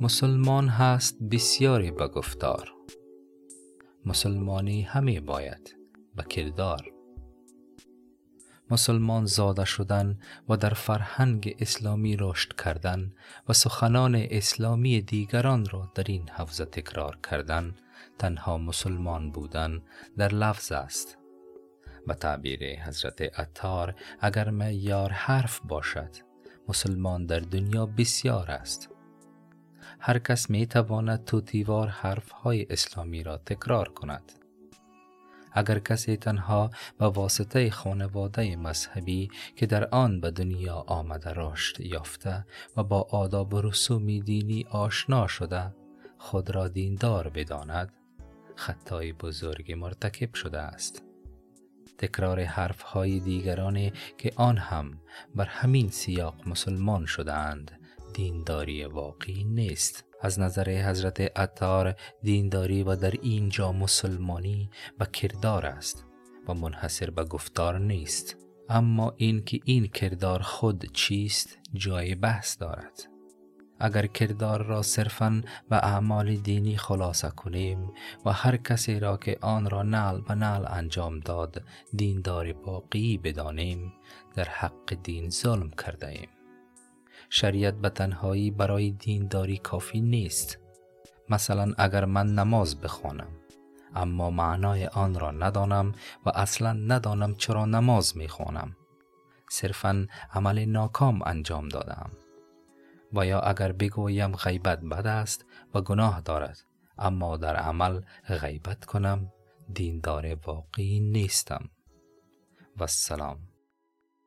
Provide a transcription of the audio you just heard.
مسلمان هست بسیاری به گفتار. مسلمانی همه باید به کردار. مسلمان زاده شدن و در فرهنگ اسلامی رشد کردن و سخنان اسلامی دیگران را در این حوزه تکرار کردن تنها مسلمان بودن در لفظ است. به تعبیر حضرت عطار اگر معیار حرف باشد مسلمان در دنیا بسیار است. هر کس می تواند توتیوار حرف های اسلامی را تکرار کند. اگر کسی تنها به واسطه خانواده مذهبی که در آن به دنیا آمده رشد یافته و با آداب و رسوم دینی آشنا شده خود را دیندار بداند خطای بزرگ مرتکب شده است. تکرار حرف های دیگرانی که آن هم بر همین سیاق مسلمان شدهاند دینداری واقعی نیست. از نظر حضرت عطار دینداری و در اینجا مسلمانی و کردار است و منحصر به گفتار نیست. اما این که این کردار خود چیست جای بحث دارد. اگر کردار را صرفا به اعمال دینی خلاصه کنیم و هر کسی را که آن را نل به نل انجام داد دیندار باقی بدانیم در حق دین ظلم کرده ایم شریعت به تنهایی برای دینداری کافی نیست. مثلا اگر من نماز بخوانم اما معنای آن را ندانم و اصلا ندانم چرا نماز می‌خوانم. صرفا عمل ناکام انجام دادم و یا اگر بگویم غیبت بد است و گناه دارد اما در عمل غیبت کنم دیندار واقعی نیستم. و السلام.